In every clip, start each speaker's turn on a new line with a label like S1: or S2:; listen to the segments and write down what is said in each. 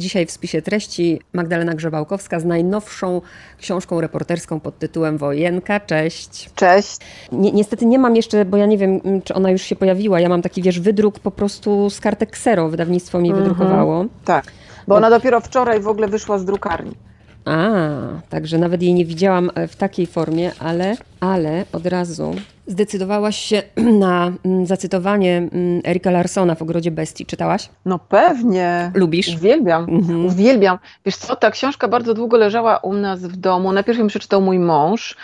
S1: Dzisiaj w spisie treści Magdalena Grzebałkowska z najnowszą książką reporterską pod tytułem Wojenka. Cześć.
S2: Cześć.
S1: Ni niestety nie mam jeszcze, bo ja nie wiem, czy ona już się pojawiła. Ja mam taki, wiesz, wydruk po prostu z kartek Ksero. Wydawnictwo mi mm -hmm. wydrukowało.
S2: Tak, bo ona dopiero wczoraj w ogóle wyszła z drukarni.
S1: A, także nawet jej nie widziałam w takiej formie, ale, ale od razu zdecydowałaś się na mm, zacytowanie mm, Erika Larsona w Ogrodzie Bestii. Czytałaś?
S2: No pewnie.
S1: Lubisz?
S2: Uwielbiam, mhm. uwielbiam. Wiesz co, ta książka bardzo długo leżała u nas w domu. Najpierw ją przeczytał mój mąż,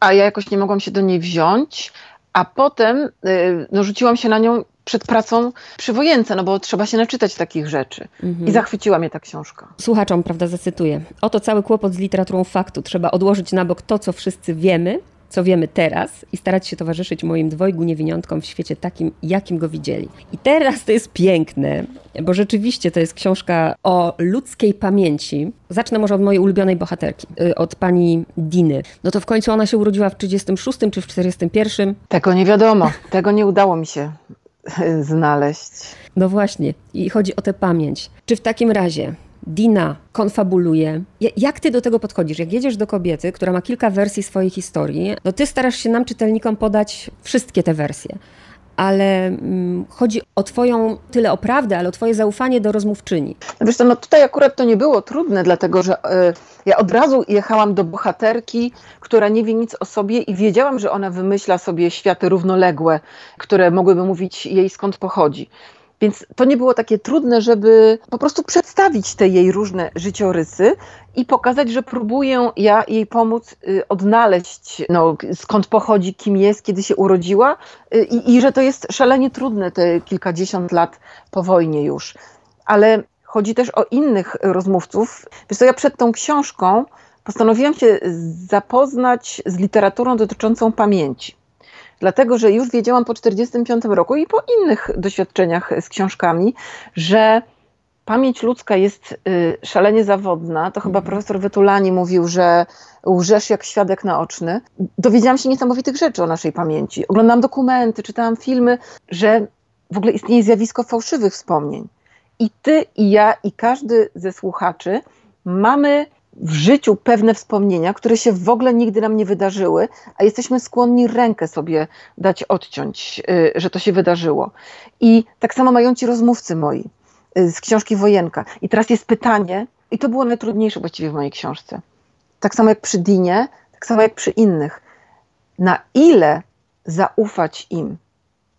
S2: a ja jakoś nie mogłam się do niej wziąć, a potem y, no, rzuciłam się na nią przed pracą przy wojence, no bo trzeba się naczytać takich rzeczy. Mhm. I zachwyciła mnie ta książka.
S1: Słuchaczom, prawda, zacytuję. Oto cały kłopot z literaturą faktu. Trzeba odłożyć na bok to, co wszyscy wiemy, co wiemy teraz i starać się towarzyszyć moim dwojgu niewiniątkom w świecie takim, jakim go widzieli. I teraz to jest piękne, bo rzeczywiście to jest książka o ludzkiej pamięci. Zacznę może od mojej ulubionej bohaterki, y, od pani Diny. No to w końcu ona się urodziła w 36 czy w 41?
S2: Tego nie wiadomo, tego nie udało mi się znaleźć.
S1: No właśnie, i chodzi o tę pamięć. Czy w takim razie Dina konfabuluje. Jak ty do tego podchodzisz? Jak jedziesz do kobiety, która ma kilka wersji swojej historii, no ty starasz się nam, czytelnikom, podać wszystkie te wersje. Ale mm, chodzi o twoją, tyle o prawdę, ale o twoje zaufanie do rozmówczyni.
S2: Wiesz co, no tutaj akurat to nie było trudne, dlatego że y, ja od razu jechałam do bohaterki, która nie wie nic o sobie i wiedziałam, że ona wymyśla sobie światy równoległe, które mogłyby mówić jej skąd pochodzi. Więc to nie było takie trudne, żeby po prostu przedstawić te jej różne życiorysy i pokazać, że próbuję ja jej pomóc y, odnaleźć, no, skąd pochodzi, kim jest, kiedy się urodziła y, i, i że to jest szalenie trudne te kilkadziesiąt lat po wojnie już. Ale chodzi też o innych rozmówców. Wiesz co, ja przed tą książką postanowiłam się zapoznać z literaturą dotyczącą pamięci dlatego że już wiedziałam po 1945 roku i po innych doświadczeniach z książkami, że pamięć ludzka jest y, szalenie zawodna. To chyba mhm. profesor Wetulani mówił, że łżesz jak świadek naoczny. Dowiedziałam się niesamowitych rzeczy o naszej pamięci. Oglądałam dokumenty, czytałam filmy, że w ogóle istnieje zjawisko fałszywych wspomnień. I ty, i ja, i każdy ze słuchaczy mamy w życiu pewne wspomnienia, które się w ogóle nigdy nam nie wydarzyły, a jesteśmy skłonni rękę sobie dać odciąć, y, że to się wydarzyło. I tak samo mają ci rozmówcy moi y, z książki Wojenka. I teraz jest pytanie, i to było najtrudniejsze właściwie w mojej książce. Tak samo jak przy Dinie, tak samo jak przy innych. Na ile zaufać im?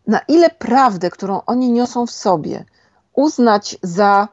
S2: Na ile prawdę, którą oni niosą w sobie, uznać za,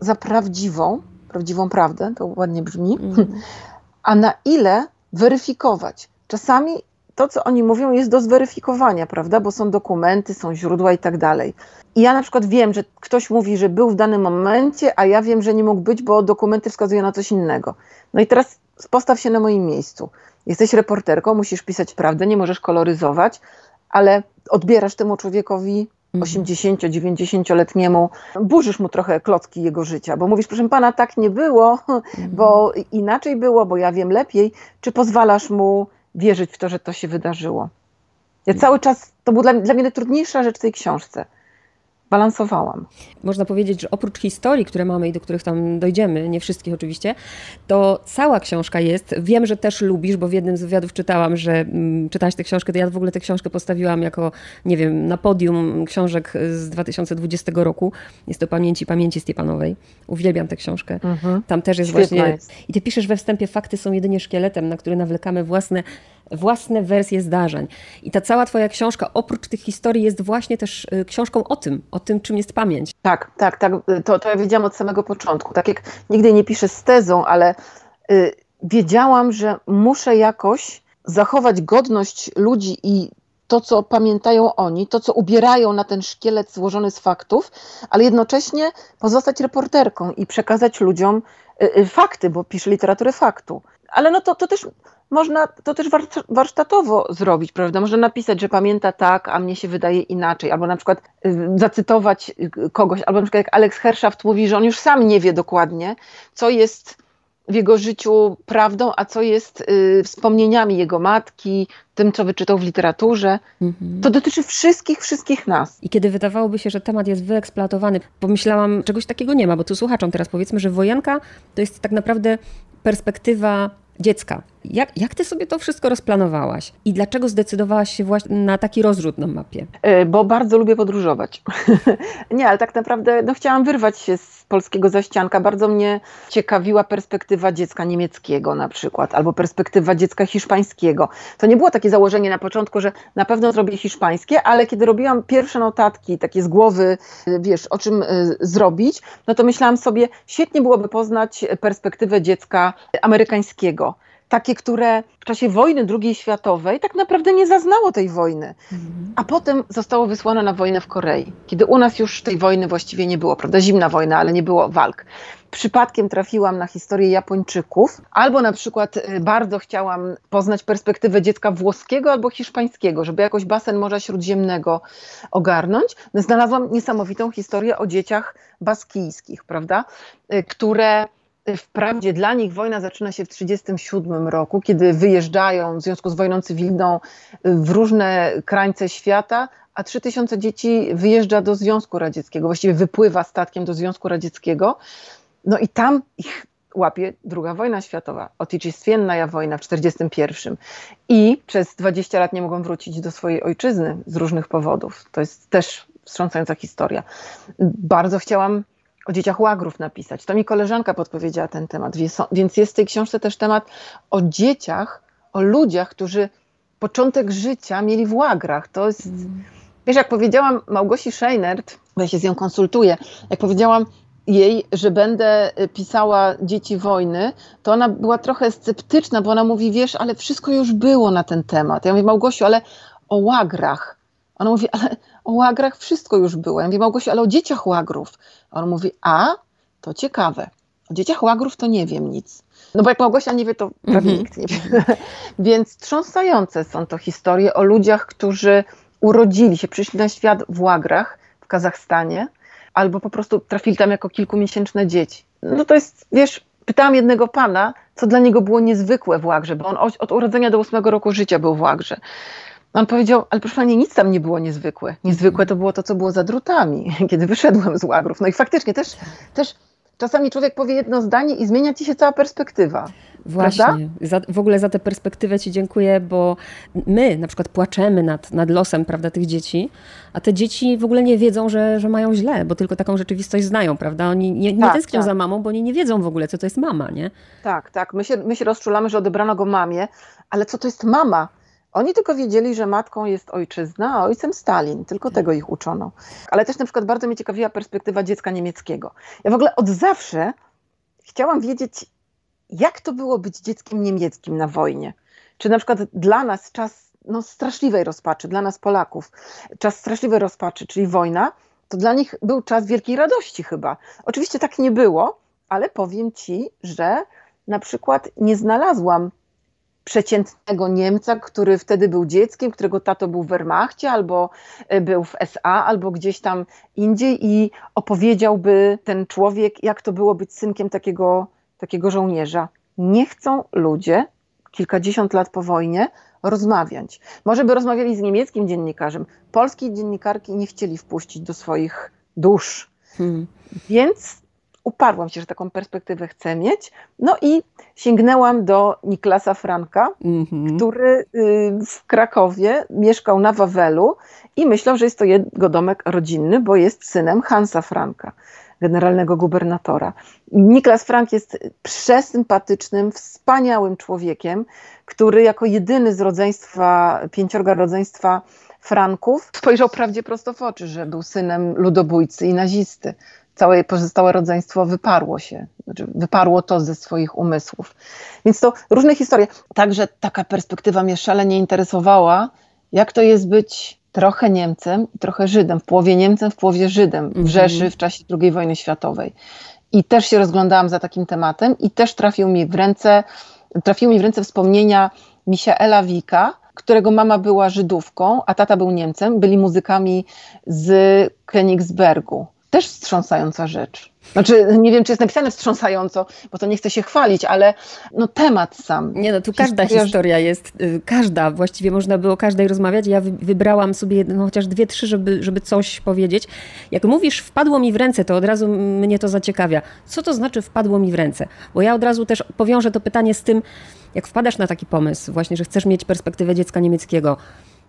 S2: za prawdziwą, prawdziwą prawdę, to ładnie brzmi, mm. a na ile weryfikować. Czasami to, co oni mówią, jest do zweryfikowania, prawda? Bo są dokumenty, są źródła i tak dalej. I ja na przykład wiem, że ktoś mówi, że był w danym momencie, a ja wiem, że nie mógł być, bo dokumenty wskazują na coś innego. No i teraz postaw się na moim miejscu. Jesteś reporterką, musisz pisać prawdę, nie możesz koloryzować, ale odbierasz temu człowiekowi 80-90-letniemu, mhm. burzysz mu trochę klocki jego życia, bo mówisz, proszę pana, tak nie było, mhm. bo inaczej było, bo ja wiem lepiej, czy pozwalasz mu wierzyć w to, że to się wydarzyło? Ja cały czas, to była dla, dla mnie najtrudniejsza rzecz w tej książce balansowałam.
S1: Można powiedzieć, że oprócz historii, które mamy i do których tam dojdziemy, nie wszystkich oczywiście, to cała książka jest. Wiem, że też lubisz, bo w jednym z wywiadów czytałam, że mm, czytałaś tę książkę, to ja w ogóle tę książkę postawiłam jako, nie wiem, na podium książek z 2020 roku. Jest to Pamięci Pamięci Stepanowej. Uwielbiam tę książkę. Mhm. Tam też jest Świetna właśnie... Jest. I ty piszesz we wstępie, fakty są jedynie szkieletem, na który nawlekamy własne własne wersje zdarzeń. I ta cała twoja książka, oprócz tych historii, jest właśnie też y, książką o tym, o tym, czym jest pamięć.
S2: Tak, tak, tak. To, to ja wiedziałam od samego początku. Tak jak nigdy nie piszę z tezą, ale y, wiedziałam, że muszę jakoś zachować godność ludzi i to, co pamiętają oni, to, co ubierają na ten szkielet złożony z faktów, ale jednocześnie pozostać reporterką i przekazać ludziom y, y, fakty, bo piszę literaturę faktu. Ale no to, to też można to też warsztatowo zrobić, prawda? Można napisać, że pamięta tak, a mnie się wydaje inaczej, albo na przykład y, zacytować y, kogoś, albo na przykład jak Alex Hershaft mówi, że on już sam nie wie dokładnie, co jest w jego życiu prawdą, a co jest y, wspomnieniami jego matki, tym, co wyczytał w literaturze. Mhm. To dotyczy wszystkich, wszystkich nas.
S1: I kiedy wydawałoby się, że temat jest wyeksploatowany, pomyślałam, czegoś takiego nie ma, bo tu słuchaczom teraz powiedzmy, że wojenka to jest tak naprawdę perspektywa dziecka. Jak, jak ty sobie to wszystko rozplanowałaś? I dlaczego zdecydowałaś się właśnie na taki rozrzut na mapie?
S2: E, bo bardzo lubię podróżować. nie, ale tak naprawdę no, chciałam wyrwać się z polskiego zaścianka. Bardzo mnie ciekawiła perspektywa dziecka niemieckiego na przykład, albo perspektywa dziecka hiszpańskiego. To nie było takie założenie na początku, że na pewno zrobię hiszpańskie, ale kiedy robiłam pierwsze notatki, takie z głowy, wiesz, o czym e, zrobić, no to myślałam sobie, świetnie byłoby poznać perspektywę dziecka amerykańskiego takie, które w czasie wojny II światowej tak naprawdę nie zaznało tej wojny, a potem zostało wysłane na wojnę w Korei, kiedy u nas już tej wojny właściwie nie było, prawda? Zimna wojna, ale nie było walk. Przypadkiem trafiłam na historię Japończyków, albo na przykład y, bardzo chciałam poznać perspektywę dziecka włoskiego albo hiszpańskiego, żeby jakoś basen Morza Śródziemnego ogarnąć. Znalazłam niesamowitą historię o dzieciach baskijskich, prawda? Y, które Wprawdzie dla nich wojna zaczyna się w 1937 roku, kiedy wyjeżdżają w związku z wojną cywilną w różne krańce świata, a 3000 dzieci wyjeżdża do Związku Radzieckiego, właściwie wypływa statkiem do Związku Radzieckiego. No i tam ich łapie druga wojna światowa, otyczystwienna wojna w 1941. I przez 20 lat nie mogą wrócić do swojej ojczyzny z różnych powodów. To jest też wstrząsająca historia. Bardzo chciałam o dzieciach łagrów napisać. To mi koleżanka podpowiedziała ten temat, więc jest w tej książce też temat o dzieciach, o ludziach, którzy początek życia mieli w łagrach. To jest, mm. wiesz, jak powiedziałam Małgosi Scheinert, bo ja się z nią konsultuję, jak powiedziałam jej, że będę y, pisała Dzieci Wojny, to ona była trochę sceptyczna, bo ona mówi, wiesz, ale wszystko już było na ten temat. Ja mówię, Małgosiu, ale o łagrach. Ona mówi, ale o łagrach wszystko już było. Ja mówię, Małgosiu, ale o dzieciach łagrów. A on mówi, a, to ciekawe. O dzieciach łagrów to nie wiem nic. No bo jak Małgosia nie wie, to prawie mm -hmm. nikt nie wie. Więc trząsające są to historie o ludziach, którzy urodzili się, przyszli na świat w łagrach w Kazachstanie, albo po prostu trafili tam jako kilkumiesięczne dzieci. No to jest, wiesz, pytałam jednego pana, co dla niego było niezwykłe w Łagrze, bo on od urodzenia do ósmego roku życia był w Łagrze. On powiedział, ale proszę pani, nic tam nie było niezwykłe. Niezwykłe to było to, co było za drutami, kiedy wyszedłem z łagrów. No i faktycznie też, też czasami człowiek powie jedno zdanie i zmienia ci się cała perspektywa.
S1: Właśnie. Za, w ogóle za tę perspektywę Ci dziękuję, bo my na przykład płaczemy nad, nad losem prawda, tych dzieci, a te dzieci w ogóle nie wiedzą, że, że mają źle, bo tylko taką rzeczywistość znają, prawda? Oni nie, nie tak, tęsknią tak. za mamą, bo oni nie wiedzą w ogóle, co to jest mama, nie?
S2: Tak, tak. My się, my się rozczulamy, że odebrano go mamie, ale co to jest mama? Oni tylko wiedzieli, że matką jest ojczyzna, a ojcem Stalin. Tylko tego ich uczono. Ale też na przykład bardzo mnie ciekawiła perspektywa dziecka niemieckiego. Ja w ogóle od zawsze chciałam wiedzieć, jak to było być dzieckiem niemieckim na wojnie. Czy na przykład dla nas czas no, straszliwej rozpaczy, dla nas Polaków, czas straszliwej rozpaczy, czyli wojna, to dla nich był czas wielkiej radości chyba. Oczywiście tak nie było, ale powiem ci, że na przykład nie znalazłam przeciętnego Niemca, który wtedy był dzieckiem, którego tato był w Wehrmachcie, albo e, był w SA, albo gdzieś tam indziej i opowiedziałby ten człowiek, jak to było być synkiem takiego, takiego żołnierza. Nie chcą ludzie kilkadziesiąt lat po wojnie rozmawiać. Może by rozmawiali z niemieckim dziennikarzem. Polskie dziennikarki nie chcieli wpuścić do swoich dusz. Hmm. Więc uparłam się, że taką perspektywę chcę mieć. No i sięgnęłam do Niklasa Franka, mm-hmm. który y, w Krakowie mieszkał na Wawelu i myślał, że jest to jego domek rodzinny, bo jest synem Hansa Franka, generalnego gubernatora. Niklas Frank jest przesympatycznym, wspaniałym człowiekiem, który jako jedyny z rodzeństwa, pięciorga rodzeństwa Franków spojrzał prawdzie prosto w oczy, że był synem ludobójcy i nazisty całe pozostałe rodzeństwo wyparło się, znaczy wyparło to ze swoich umysłów. Więc to różne historie. Także taka perspektywa mnie szalenie interesowała, jak to jest być trochę Niemcem i trochę Żydem, w połowie Niemcem, w połowie Żydem w mhm. Rzeszy w czasie II wojny światowej. I też się rozglądałam za takim tematem i też trafił mi w ręce, trafiły mi w ręce wspomnienia Michaela Wika, którego mama była Żydówką, a tata był Niemcem, byli muzykami z Königsbergu też wstrząsająca rzecz. Znaczy, nie wiem, czy jest napisane wstrząsająco, bo to nie chcę się chwalić, ale no temat sam.
S1: Nie, no tu każda historia, historia jest, y, każda, właściwie można było o każdej rozmawiać. Ja wybrałam sobie no, chociaż dwie, trzy, żeby, żeby coś powiedzieć. Jak mówisz, wpadło mi w ręce, to od razu mnie to zaciekawia. Co to znaczy wpadło mi w ręce? Bo ja od razu też powiążę to pytanie z tym, jak wpadasz na taki pomysł, właśnie, że chcesz mieć perspektywę dziecka niemieckiego.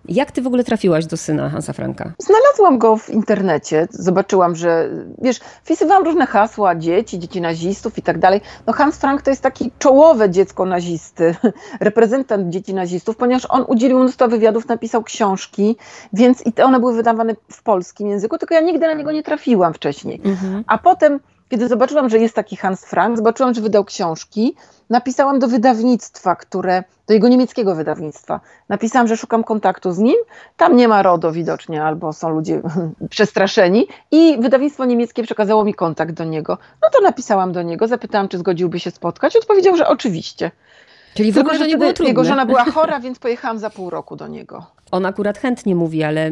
S1: Jak ty w ogóle trafiłaś do syna Hansa Franka?
S2: Znalazłam go w internecie, zobaczyłam, że wiesz, wpisywałam różne hasła, dzieci, dzieci nazistów i tak dalej. No Hans Frank to jest taki czołowe dziecko nazisty, reprezentant dzieci nazistów, ponieważ on udzielił mnóstwo wywiadów, napisał książki, więc i te one były wydawane w polskim języku, tylko ja nigdy na niego nie trafiłam wcześniej. Mhm. A potem kiedy zobaczyłam, że jest taki Hans Frank, zobaczyłam, że wydał książki, napisałam do wydawnictwa, które, do jego niemieckiego wydawnictwa. Napisałam, że szukam kontaktu z nim. Tam nie ma RODO widocznie, albo są ludzie przestraszeni. I wydawnictwo niemieckie przekazało mi kontakt do niego. No to napisałam do niego, zapytałam, czy zgodziłby się spotkać. Odpowiedział, że oczywiście.
S1: Czyli w ogóle, że nie było trudne.
S2: Jego żona była chora, więc pojechałam za pół roku do niego.
S1: On akurat chętnie mówi, ale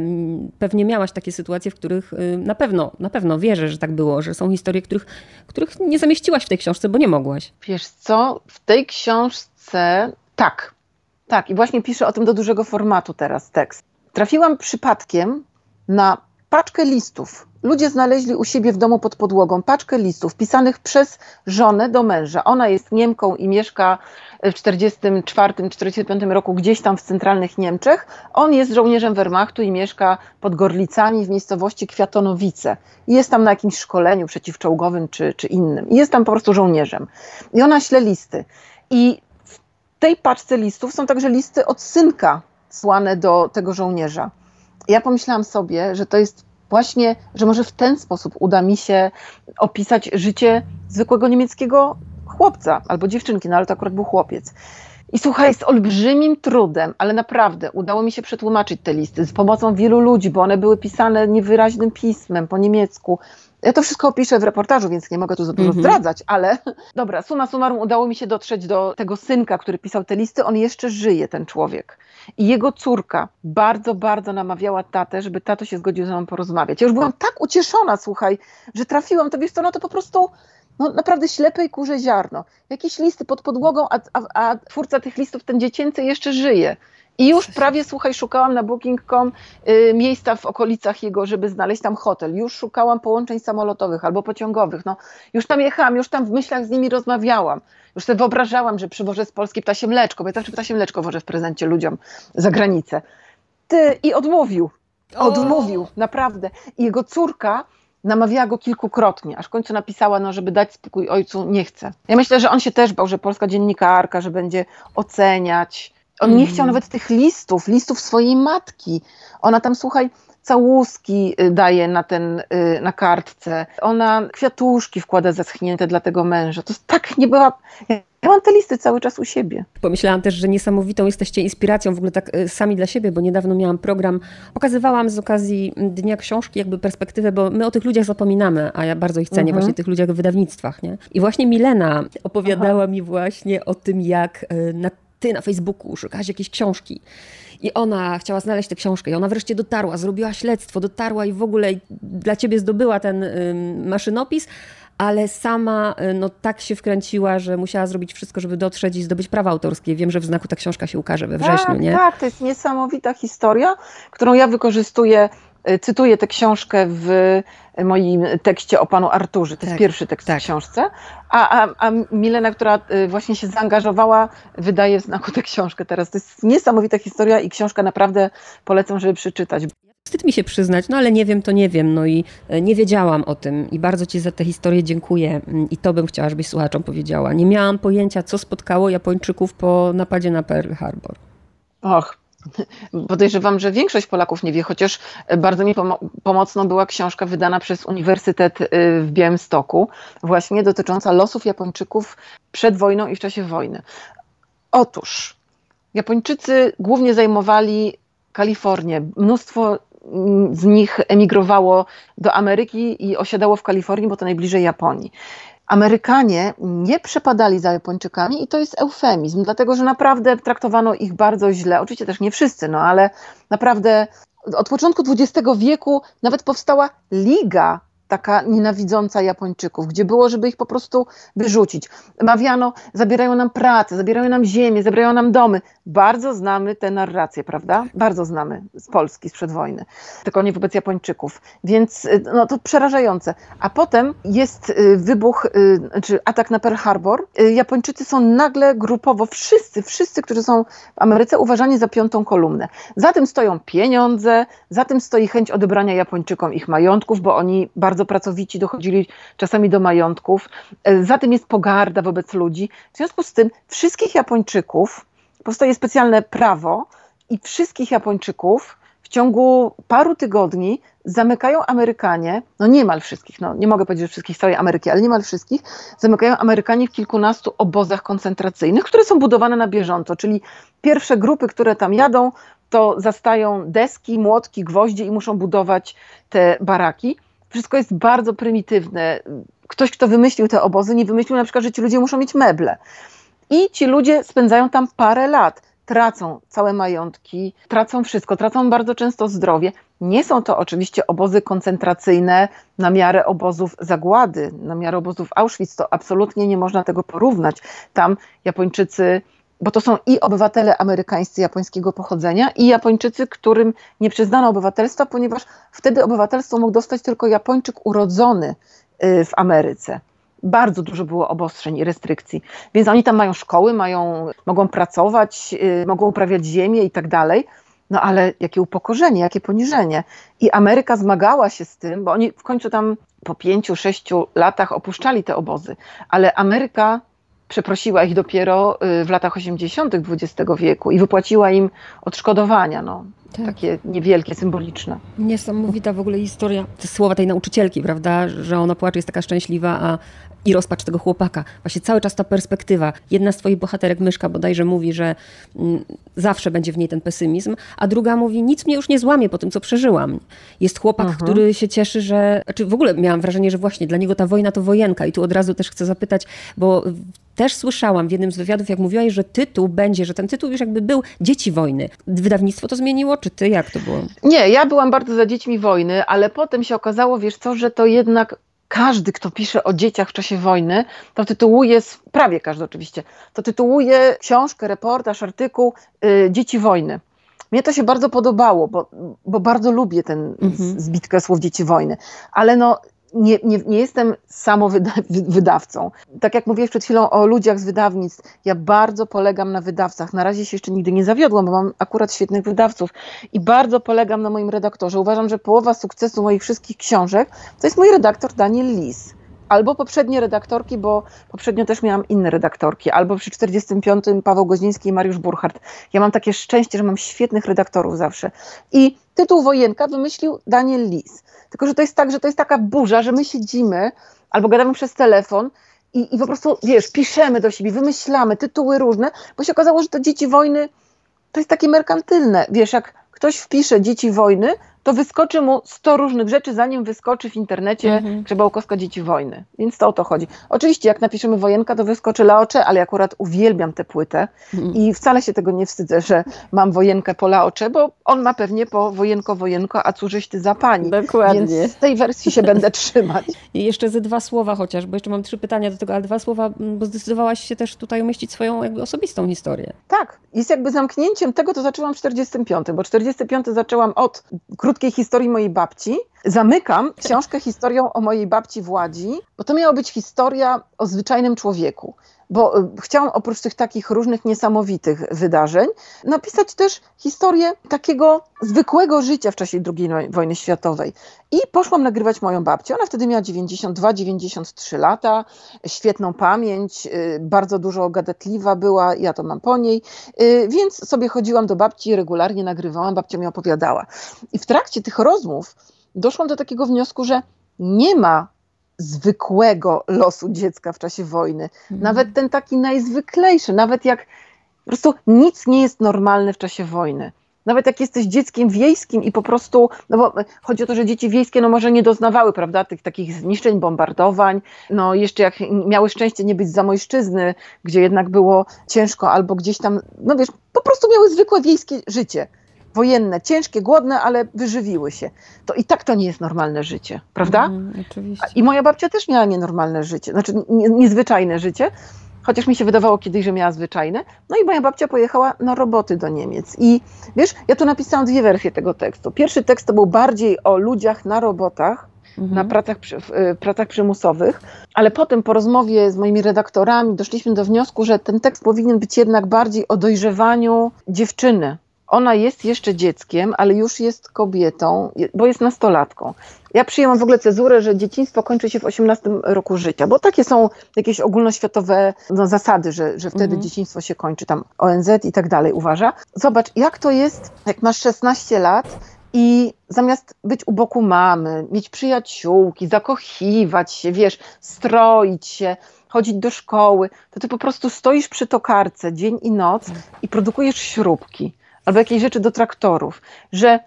S1: pewnie miałaś takie sytuacje, w których y, na pewno, na pewno wierzę, że tak było, że są historie, których, których nie zamieściłaś w tej książce, bo nie mogłaś.
S2: Wiesz co, w tej książce tak, tak i właśnie piszę o tym do dużego formatu teraz tekst. Trafiłam przypadkiem na paczkę listów. Ludzie znaleźli u siebie w domu pod podłogą paczkę listów pisanych przez żonę do męża. Ona jest Niemką i mieszka w 1944-1945 roku gdzieś tam w centralnych Niemczech. On jest żołnierzem Wehrmachtu i mieszka pod Gorlicami w miejscowości Kwiatonowice. Jest tam na jakimś szkoleniu przeciwczołgowym czy, czy innym. Jest tam po prostu żołnierzem. I ona śle listy. I w tej paczce listów są także listy od synka słane do tego żołnierza. Ja pomyślałam sobie, że to jest właśnie, że może w ten sposób uda mi się opisać życie zwykłego niemieckiego chłopca albo dziewczynki, no ale to akurat był chłopiec. I słuchaj, z olbrzymim trudem, ale naprawdę udało mi się przetłumaczyć te listy z pomocą wielu ludzi, bo one były pisane niewyraźnym pismem po niemiecku. Ja to wszystko opiszę w reportażu, więc nie mogę tu za dużo mm -hmm. zdradzać, ale dobra, suma summarum udało mi się dotrzeć do tego synka, który pisał te listy. On jeszcze żyje, ten człowiek. I jego córka bardzo, bardzo namawiała tatę, żeby tato się zgodził ze mną porozmawiać. Ja już byłam tak ucieszona, słuchaj, że trafiłam, to wiesz co, no to po prostu no naprawdę ślepe i kurze ziarno. Jakieś listy pod podłogą, a, a, a twórca tych listów, ten dziecięcy, jeszcze żyje. I już prawie, słuchaj, szukałam na booking.com y, miejsca w okolicach jego, żeby znaleźć tam hotel. Już szukałam połączeń samolotowych albo pociągowych. No, już tam jechałam, już tam w myślach z nimi rozmawiałam. Już sobie wyobrażałam, że przywożę z Polski ptasie mleczko, bo ja zawsze ptasie mleczko wożę w prezencie ludziom za granicę. Ty, I odmówił. Odmówił, naprawdę. I jego córka namawiała go kilkukrotnie, aż w końcu napisała, no, żeby dać spokój ojcu, nie chce. Ja myślę, że on się też bał, że polska dziennikarka, że będzie oceniać. On mm. nie chciał nawet tych listów, listów swojej matki. Ona tam, słuchaj, całuski y, daje na, ten, y, na kartce. Ona kwiatuszki wkłada zaschnięte dla tego męża. To tak nie była... Ja mam te listy cały czas u siebie.
S1: Pomyślałam też, że niesamowitą jesteście inspiracją w ogóle tak y, sami dla siebie, bo niedawno miałam program, pokazywałam z okazji Dnia Książki jakby perspektywę, bo my o tych ludziach zapominamy, a ja bardzo ich cenię, mhm. właśnie tych ludziach w wydawnictwach, nie? I właśnie Milena opowiadała Aha. mi właśnie o tym, jak na, ty na Facebooku szukałaś jakiejś książki i ona chciała znaleźć tę książkę i ona wreszcie dotarła, zrobiła śledztwo, dotarła i w ogóle dla ciebie zdobyła ten maszynopis, ale sama y, no, tak się wkręciła, że musiała zrobić wszystko, żeby dotrzeć i zdobyć prawa autorskie. Wiem, że w znaku ta książka się ukaże we wrześniu,
S2: tak,
S1: nie?
S2: Tak, to jest niesamowita historia, którą ja wykorzystuję y, cytuję tę książkę w moim tekście o panu Arturze. To tak, jest pierwszy tekst tak. w książce. A, a, a Milena, która właśnie się zaangażowała, wydaje w znaku tę książkę teraz. To jest niesamowita historia i książka naprawdę polecam, żeby przeczytać.
S1: Wstyd mi się przyznać, no ale nie wiem, to nie wiem. No i e, nie wiedziałam o tym i bardzo Ci za tę historię dziękuję. Mm, I to bym chciała, żebyś słuchaczom powiedziała. Nie miałam pojęcia, co spotkało Japończyków po napadzie na Pearl Harbor.
S2: Och, Podejrzewam, że większość Polaków nie wie, chociaż bardzo mi pomo pomocną była książka wydana przez Uniwersytet y, w Białymstoku, właśnie dotycząca losów Japończyków przed wojną i w czasie wojny. Otóż Japończycy głównie zajmowali Kalifornię. Mnóstwo z nich emigrowało do Ameryki i osiadało w Kalifornii, bo to najbliżej Japonii. Amerykanie nie przepadali za Japończykami i to jest eufemizm, dlatego że naprawdę traktowano ich bardzo źle. Oczywiście też nie wszyscy, no ale naprawdę od początku XX wieku nawet powstała liga taka nienawidząca Japończyków, gdzie było, żeby ich po prostu wyrzucić. Mawiano, zabierają nam pracę, zabierają nam ziemię, zabierają nam domy. Bardzo znamy tę narrację, prawda? Bardzo znamy z Polski, sprzed wojny. Tylko nie wobec Japończyków. Więc y, no, to przerażające. A potem jest y, wybuch, y, czy znaczy atak na Pearl Harbor. Japończycy są nagle grupowo, wszyscy, wszyscy, którzy są w Ameryce, uważani za piątą kolumnę. Za tym stoją pieniądze, za tym stoi chęć odebrania Japończykom ich majątków, bo oni bardzo pracowici dochodzili czasami do majątków. Za tym jest pogarda wobec ludzi. W związku z tym wszystkich Japończyków, powstaje specjalne prawo i wszystkich Japończyków w ciągu paru tygodni zamykają Amerykanie, no niemal wszystkich, no nie mogę powiedzieć, że wszystkich całej Ameryki, ale niemal wszystkich, zamykają Amerykanie w kilkunastu obozach koncentracyjnych, które są budowane na bieżąco, czyli pierwsze grupy, które tam jadą, to zastają deski, młotki, gwoździe i muszą budować te baraki. Wszystko jest bardzo prymitywne. Ktoś, kto wymyślił te obozy, nie wymyślił na przykład, że ci ludzie muszą mieć meble. I ci ludzie spędzają tam parę lat, tracą całe majątki, tracą wszystko, tracą bardzo często zdrowie. Nie są to oczywiście obozy koncentracyjne na miarę obozów zagłady, na miarę obozów Auschwitz. To absolutnie nie można tego porównać. Tam Japończycy bo to są i obywatele amerykańscy japońskiego pochodzenia, i Japończycy, którym nie przyznano obywatelstwa, ponieważ wtedy obywatelstwo mógł dostać tylko Japończyk urodzony y, w Ameryce bardzo dużo było obostrzeń i restrykcji. Więc oni tam mają szkoły, mają, mogą pracować, yy, mogą uprawiać ziemię i tak dalej. No ale jakie upokorzenie, jakie poniżenie. I Ameryka zmagała się z tym, bo oni w końcu tam po pięciu, sześciu latach opuszczali te obozy. Ale Ameryka przeprosiła ich dopiero y, w latach 80. XX wieku i wypłaciła im odszkodowania. No. Tak. Takie niewielkie, symboliczne.
S1: Niesamowita w ogóle historia. Te słowa tej nauczycielki, prawda, że ona płacze, jest taka szczęśliwa, a i rozpacz tego chłopaka. Właśnie cały czas ta perspektywa. Jedna z twoich bohaterek, Myszka bodajże, mówi, że mm, zawsze będzie w niej ten pesymizm, a druga mówi, nic mnie już nie złamie po tym, co przeżyłam. Jest chłopak, mhm. który się cieszy, że... Znaczy w ogóle miałam wrażenie, że właśnie dla niego ta wojna to wojenka. I tu od razu też chcę zapytać, bo też słyszałam w jednym z wywiadów, jak mówiłaś, że tytuł będzie, że ten tytuł już jakby był Dzieci wojny. Wydawnictwo to zmieniło, czy ty? Jak to było?
S2: Nie, ja byłam bardzo za Dziećmi wojny, ale potem się okazało, wiesz co, że to jednak każdy, kto pisze o dzieciach w czasie wojny, to tytułuje, prawie każdy oczywiście, to tytułuje książkę, reportaż, artykuł y, Dzieci wojny. Mnie to się bardzo podobało, bo, bo bardzo lubię ten mhm. zbitkę słów Dzieci wojny, ale no nie, nie, nie jestem samowydawcą. Tak jak mówiłeś przed chwilą o ludziach z wydawnictw, ja bardzo polegam na wydawcach. Na razie się jeszcze nigdy nie zawiodłam, bo mam akurat świetnych wydawców i bardzo polegam na moim redaktorze. Uważam, że połowa sukcesu moich wszystkich książek to jest mój redaktor Daniel Lis albo poprzednie redaktorki, bo poprzednio też miałam inne redaktorki, albo przy 45 Paweł Goźniński i Mariusz Burchardt. Ja mam takie szczęście, że mam świetnych redaktorów zawsze. I tytuł Wojenka wymyślił Daniel Lis. Tylko, że to jest tak, że to jest taka burza, że my siedzimy albo gadamy przez telefon i, i po prostu, wiesz, piszemy do siebie, wymyślamy tytuły różne, bo się okazało, że to dzieci wojny to jest takie merkantylne. Wiesz, jak ktoś wpisze dzieci wojny, to wyskoczy mu 100 różnych rzeczy, zanim wyskoczy w internecie mhm. Grzebałkowska Dzieci Wojny. Więc to o to chodzi. Oczywiście, jak napiszemy Wojenka, to wyskoczy Laocze, ale akurat uwielbiam tę płytę mhm. i wcale się tego nie wstydzę, że mam Wojenkę po Laocze, bo on ma pewnie po Wojenko, Wojenko, a cóżeś ty za pani.
S1: Dokładnie.
S2: Więc z tej wersji się będę trzymać.
S1: I jeszcze ze dwa słowa chociaż, bo jeszcze mam trzy pytania do tego, ale dwa słowa, bo zdecydowałaś się też tutaj umieścić swoją jakby osobistą historię.
S2: Tak. Jest jakby zamknięciem tego, co zaczęłam w 45, bo 45 zaczęłam od krótkiej historii mojej babci. Zamykam książkę historią o mojej babci Władzi, bo to miała być historia o zwyczajnym człowieku. Bo y, chciałam oprócz tych takich różnych niesamowitych wydarzeń napisać też historię takiego zwykłego życia w czasie II wojny światowej. I poszłam nagrywać moją babcię. Ona wtedy miała 92-93 lata, świetną pamięć, y, bardzo dużo gadatliwa była, ja to mam po niej, y, więc sobie chodziłam do babci i regularnie nagrywałam, babcia mi opowiadała. I w trakcie tych rozmów doszłam do takiego wniosku, że nie ma zwykłego losu dziecka w czasie wojny. Mhm. Nawet ten taki najzwyklejszy, nawet jak po prostu nic nie jest normalne w czasie wojny. Nawet jak jesteś dzieckiem wiejskim i po prostu, no bo chodzi o to, że dzieci wiejskie no może nie doznawały, prawda, tych takich zniszczeń, bombardowań, no jeszcze jak miały szczęście nie być z Zamojszczyzny, gdzie jednak było ciężko, albo gdzieś tam, no wiesz, po prostu miały zwykłe wiejskie życie. Wojenne, ciężkie, głodne, ale wyżywiły się. To i tak to nie jest normalne życie, prawda?
S1: Mm, oczywiście.
S2: I moja babcia też miała nienormalne życie, znaczy nie, niezwyczajne życie, chociaż mi się wydawało kiedyś, że miała zwyczajne. No i moja babcia pojechała na roboty do Niemiec. I wiesz, ja tu napisałam dwie wersje tego tekstu. Pierwszy tekst to był bardziej o ludziach na robotach, mhm. na pracach, y, pracach przymusowych, ale potem po rozmowie z moimi redaktorami doszliśmy do wniosku, że ten tekst powinien być jednak bardziej o dojrzewaniu dziewczyny. Ona jest jeszcze dzieckiem, ale już jest kobietą, bo jest nastolatką. Ja przyjęłam w ogóle cezurę, że dzieciństwo kończy się w 18 roku życia, bo takie są jakieś ogólnoświatowe no, zasady, że, że wtedy mhm. dzieciństwo się kończy, tam ONZ i tak dalej uważa. Zobacz, jak to jest, jak masz 16 lat i zamiast być u boku mamy, mieć przyjaciółki, zakochiwać się, wiesz, stroić się, chodzić do szkoły, to ty po prostu stoisz przy tokarce dzień i noc i produkujesz śrubki albo jakieś rzeczy do traktorów, że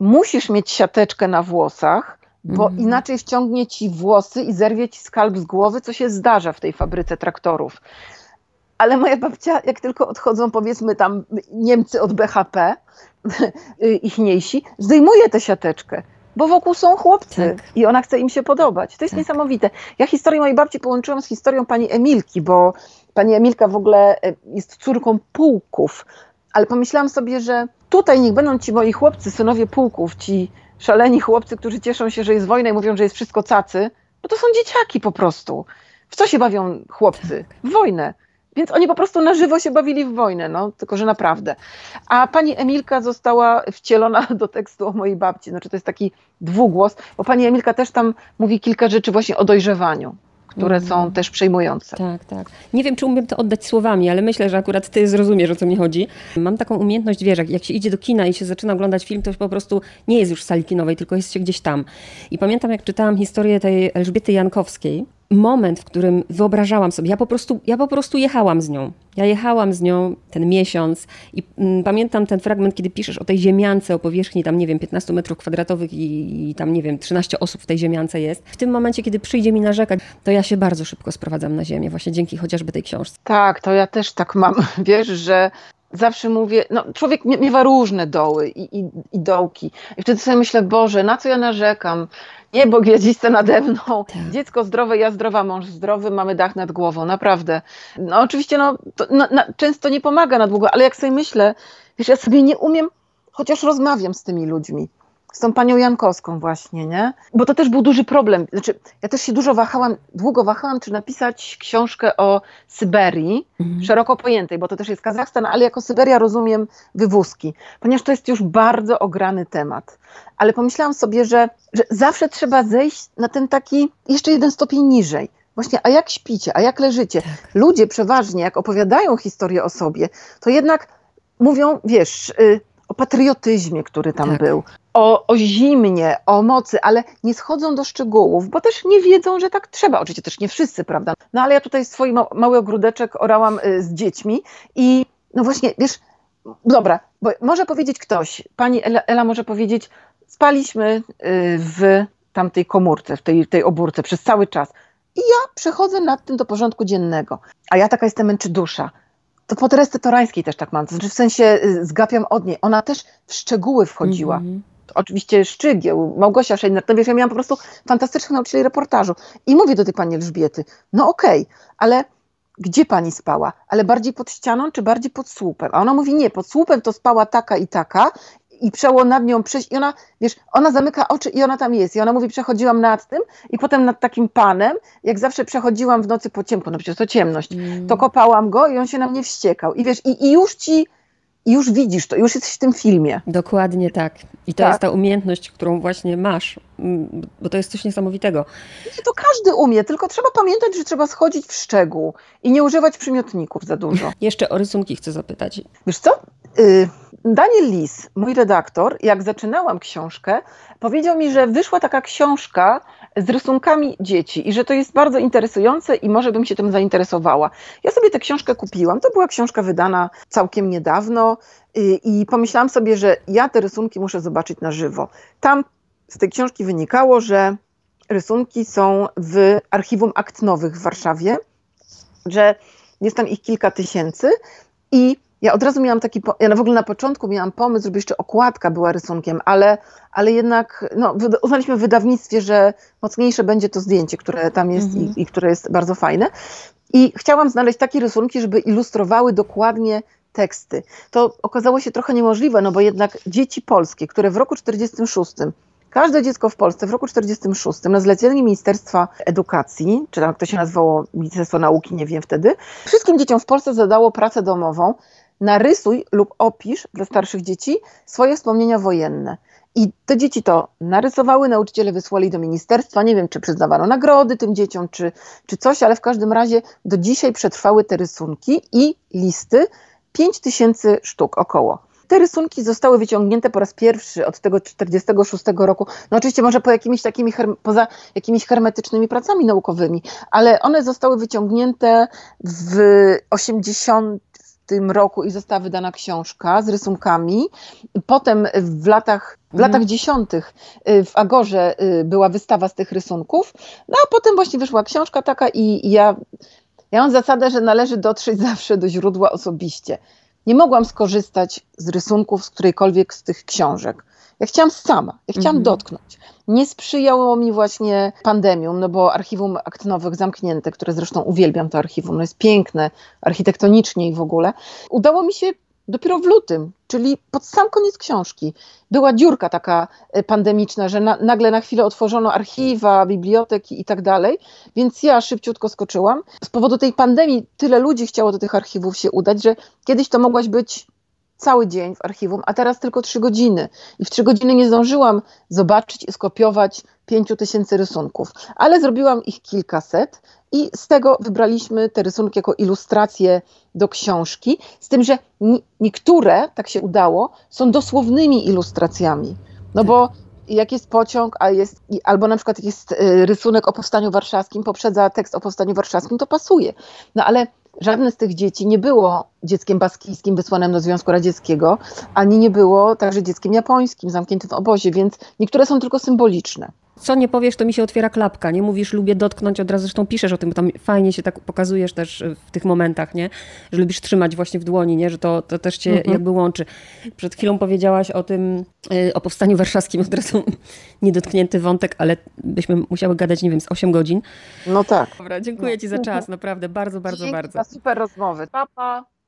S2: musisz mieć siateczkę na włosach, bo mm. inaczej wciągnie ci włosy i zerwie ci skalp z głowy, co się zdarza w tej fabryce traktorów. Ale moja babcia, jak tylko odchodzą, powiedzmy tam Niemcy od BHP, ichniejsi, zdejmuje tę siateczkę, bo wokół są chłopcy tak. i ona chce im się podobać. To jest tak. niesamowite. Ja historię mojej babci połączyłam z historią pani Emilki, bo pani Emilka w ogóle e, jest córką pułków, ale pomyślałam sobie, że tutaj niech będą ci moi chłopcy, synowie pułków, ci szaleni chłopcy, którzy cieszą się, że jest wojna i mówią, że jest wszystko cacy, bo to są dzieciaki po prostu. W co się bawią chłopcy? W wojnę. Więc oni po prostu na żywo się bawili w wojnę, no, tylko że naprawdę. A pani Emilka została wcielona do tekstu o mojej babci. Znaczy to jest taki dwugłos, bo pani Emilka też tam mówi kilka rzeczy właśnie o dojrzewaniu które mm. są też przejmujące.
S1: Tak, tak. Nie wiem, czy umiem to oddać słowami, ale myślę, że akurat ty zrozumiesz, o co mi chodzi. Mam taką umiejętność, wiesz, jak, jak się idzie do kina i się zaczyna oglądać film, to po prostu nie jest już w sali kinowej, tylko jest się gdzieś tam. I pamiętam, jak czytałam historię tej Elżbiety Jankowskiej, moment, w którym wyobrażałam sobie, ja po prostu, ja po prostu jechałam z nią. Ja jechałam z nią ten miesiąc i mm, pamiętam ten fragment, kiedy piszesz o tej ziemiance, o powierzchni tam, nie wiem, 15 metrów kwadratowych i, i, tam, nie wiem, 13 osób w tej ziemiance jest. W tym momencie, kiedy przyjdzie mi narzekać, to ja się bardzo szybko sprowadzam na ziemię, właśnie dzięki chociażby tej książce.
S2: Tak, to ja też tak mam. Wiesz, że zawsze mówię, no człowiek miewa różne doły i, i, i dołki. I wtedy sobie myślę, Boże, na co ja narzekam? Niebo gwieździste nade mną, tak. dziecko zdrowe, ja zdrowa, mąż zdrowy, mamy dach nad głową, naprawdę. No oczywiście no, to, no, no, często nie pomaga na długo, ale jak sobie myślę, wiesz, ja sobie nie umiem, chociaż rozmawiam z tymi ludźmi, z tą panią Jankowską właśnie, nie? Bo to też był duży problem. Znaczy, ja też się dużo wahałam, długo wahałam, czy napisać książkę o Syberii, mhm. szeroko pojętej, bo to też jest Kazachstan, ale jako Syberia rozumiem wywózki, ponieważ to jest już bardzo ograny temat. Ale pomyślałam sobie, że, że zawsze trzeba zejść na ten taki jeszcze jeden stopień niżej. Właśnie, a jak śpicie, a jak leżycie? Tak. Ludzie przeważnie, jak opowiadają historię o sobie, to jednak mówią, wiesz, y, o patriotyzmie, który tam tak. był, o, o zimnie, o mocy, ale nie schodzą do szczegółów, bo też nie wiedzą, że tak trzeba. Oczywiście też nie wszyscy, prawda? No ale ja tutaj swój ma mały ogródeczek orałam y, z dziećmi i no właśnie, wiesz, dobra, bo może powiedzieć ktoś, pani Ela, Ela może powiedzieć, spaliśmy y, w tamtej komórce, w tej, tej obórce przez cały czas. I ja przechodzę nad tym do porządku dziennego. A ja taka jestem męczydusza. To po Teresce Torańskiej też tak mam. To znaczy w sensie y, zgapiam od niej. Ona też w szczegóły wchodziła. Mm -hmm. Oczywiście Szczygieł, Małgosia Szejner. No wiesz, ja miałam po prostu fantastycznych nauczycieli reportażu. I mówię do tej pani Elżbiety, no okej, okay, ale gdzie pani spała? Ale bardziej pod ścianą, czy bardziej pod słupem? A ona mówi, nie, pod słupem to spała taka i taka i przęło nad nią przejść i ona, wiesz, ona zamyka oczy i ona tam jest i ona mówi, przechodziłam nad tym i potem nad takim panem, jak zawsze przechodziłam w nocy po ciemku, no przecież to ciemność, mm. to kopałam go i on się na mnie wściekał i wiesz, i, i już ci i już widzisz to, już jesteś w tym filmie.
S1: Dokładnie tak. I to tak. jest ta umiejętność, którą właśnie masz, bo to jest coś niesamowitego.
S2: I to każdy umie, tylko trzeba pamiętać, że trzeba schodzić w szczegół i nie używać przymiotników za dużo.
S1: Jeszcze o rysunki chcę zapytać.
S2: Wiesz co? Y Daniel Lis, mój redaktor, jak zaczynałam książkę, powiedział mi, że wyszła taka książka z rysunkami dzieci i że to jest bardzo interesujące i może bym się tym zainteresowała. Ja sobie tę książkę kupiłam. To była książka wydana całkiem niedawno i, i pomyślałam sobie, że ja te rysunki muszę zobaczyć na żywo. Tam z tej książki wynikało, że rysunki są w archiwum akt nowych w Warszawie, że jest tam ich kilka tysięcy i ja od razu miałam taki, ja w ogóle na początku miałam pomysł, żeby jeszcze okładka była rysunkiem, ale, ale jednak no, uznaliśmy w wydawnictwie, że mocniejsze będzie to zdjęcie, które tam jest mhm. i, i które jest bardzo fajne. I chciałam znaleźć takie rysunki, żeby ilustrowały dokładnie teksty. To okazało się trochę niemożliwe, no bo jednak dzieci polskie, które w roku 46 Każde dziecko w Polsce w roku 46 na zlecenie Ministerstwa Edukacji, czy tam jak to się nazywało Ministerstwo Nauki, nie wiem wtedy, wszystkim dzieciom w Polsce zadało pracę domową narysuj lub opisz dla starszych dzieci swoje wspomnienia wojenne. I te dzieci to narysowały, nauczyciele wysłali do ministerstwa. Nie wiem, czy przyznawano nagrody tym dzieciom, czy, czy coś, ale w każdym razie do dzisiaj przetrwały te rysunki i listy 5 tysięcy sztuk około. Te rysunki zostały wyciągnięte po raz pierwszy od tego 46 roku. No oczywiście może po jakimiś takimi, poza jakimiś hermetycznymi pracami naukowymi, ale one zostały wyciągnięte w 80 tym roku i została wydana książka z rysunkami. Potem w latach, w mhm. latach dziesiątych y, w Agorze y, była wystawa z tych rysunków, no a potem właśnie wyszła książka taka i ja, ja mam zasadę, że należy dotrzeć zawsze do źródła osobiście. Nie mogłam skorzystać z rysunków z którejkolwiek z tych książek. Ja chciałam sama, ja chciałam mhm. dotknąć. Nie sprzyjało mi właśnie pandemium, no bo archiwum akt nowych zamknięte, które zresztą uwielbiam to archiwum, no jest piękne architektonicznie i w ogóle. Udało mi się dopiero w lutym, czyli pod sam koniec książki. Była dziurka taka e, pandemiczna, że na, nagle na chwilę otworzono archiwa, biblioteki i tak dalej, więc ja szybciutko skoczyłam. Z powodu tej pandemii tyle ludzi chciało do tych archiwów się udać, że kiedyś to mogłaś być cały dzień w archiwum, a teraz tylko trzy godziny. I w trzy godziny nie zdążyłam zobaczyć i skopiować pięciu tysięcy rysunków, ale zrobiłam ich kilkaset i z tego wybraliśmy te rysunki jako ilustracje do książki, z tym, że niektóre, tak się udało, są dosłownymi ilustracjami. No bo jak jest pociąg, a jest, albo na przykład jest y, rysunek o powstaniu warszawskim, poprzedza tekst o powstaniu warszawskim, to pasuje. No ale żadne z tych dzieci nie było dzieckiem baskijskim wysłanym do Związku Radzieckiego, ani nie było także dzieckiem japońskim zamkniętym w obozie, więc niektóre są tylko symboliczne
S1: co nie powiesz, to mi się otwiera klapka, nie mówisz, lubię dotknąć, od razu zresztą piszesz o tym, bo tam fajnie się tak pokazujesz też w tych momentach, nie? Że lubisz trzymać właśnie w dłoni, nie? Że to, to też cię mhm. jakby łączy. Przed chwilą powiedziałaś o tym, y, o powstaniu warszawskim, od razu niedotknięty wątek, ale byśmy musiały gadać, nie wiem, z 8 godzin.
S2: No tak.
S1: Dobra, dziękuję no. ci za czas, naprawdę, bardzo, bardzo,
S2: Dzięki
S1: bardzo.
S2: za super rozmowy. Pa, pa.